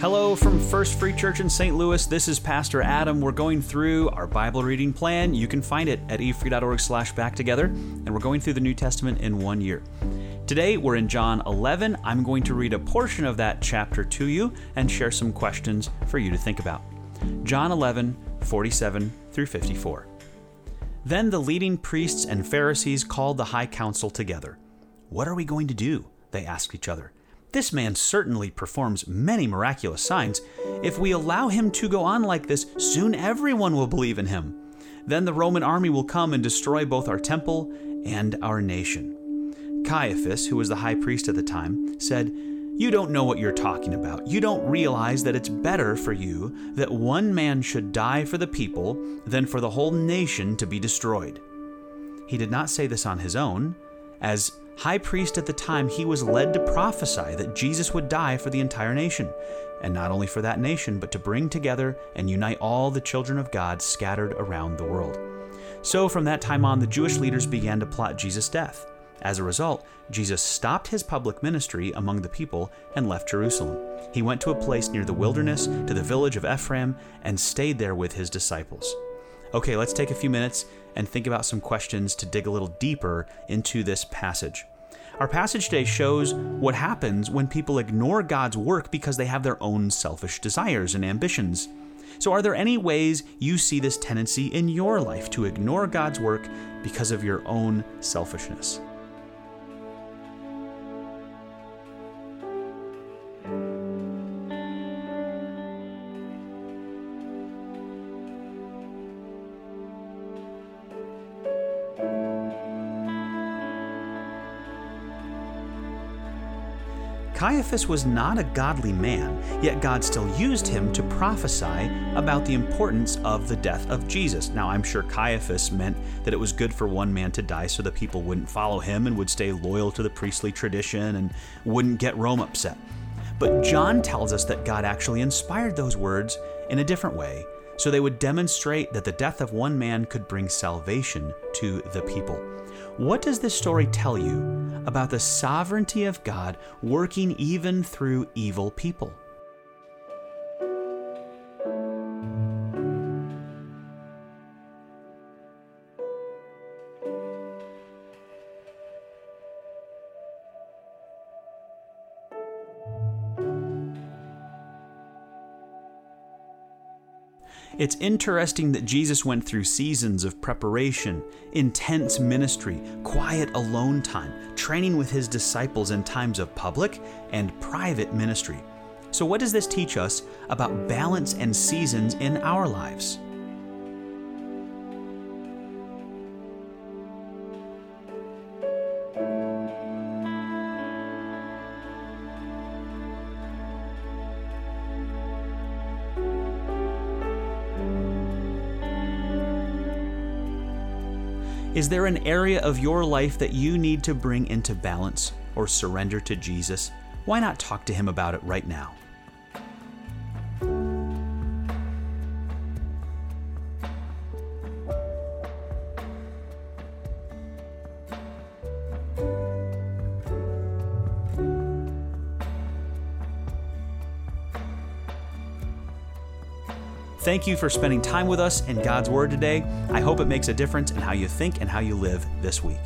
Hello from First Free Church in St. Louis. This is Pastor Adam. We're going through our Bible reading plan. You can find it at efree.org slash back together, and we're going through the New Testament in one year. Today we're in John 11. I'm going to read a portion of that chapter to you and share some questions for you to think about. John 11, 47 through 54. Then the leading priests and Pharisees called the high council together. What are we going to do? They asked each other. This man certainly performs many miraculous signs. If we allow him to go on like this, soon everyone will believe in him. Then the Roman army will come and destroy both our temple and our nation. Caiaphas, who was the high priest at the time, said, You don't know what you're talking about. You don't realize that it's better for you that one man should die for the people than for the whole nation to be destroyed. He did not say this on his own. As high priest at the time, he was led to prophesy that Jesus would die for the entire nation, and not only for that nation, but to bring together and unite all the children of God scattered around the world. So from that time on, the Jewish leaders began to plot Jesus' death. As a result, Jesus stopped his public ministry among the people and left Jerusalem. He went to a place near the wilderness, to the village of Ephraim, and stayed there with his disciples. Okay, let's take a few minutes and think about some questions to dig a little deeper into this passage. Our passage today shows what happens when people ignore God's work because they have their own selfish desires and ambitions. So, are there any ways you see this tendency in your life to ignore God's work because of your own selfishness? Caiaphas was not a godly man, yet God still used him to prophesy about the importance of the death of Jesus. Now, I'm sure Caiaphas meant that it was good for one man to die so the people wouldn't follow him and would stay loyal to the priestly tradition and wouldn't get Rome upset. But John tells us that God actually inspired those words in a different way, so they would demonstrate that the death of one man could bring salvation to the people. What does this story tell you about the sovereignty of God working even through evil people? It's interesting that Jesus went through seasons of preparation, intense ministry, quiet alone time, training with his disciples in times of public and private ministry. So, what does this teach us about balance and seasons in our lives? Is there an area of your life that you need to bring into balance or surrender to Jesus? Why not talk to Him about it right now? Thank you for spending time with us in God's Word today. I hope it makes a difference in how you think and how you live this week.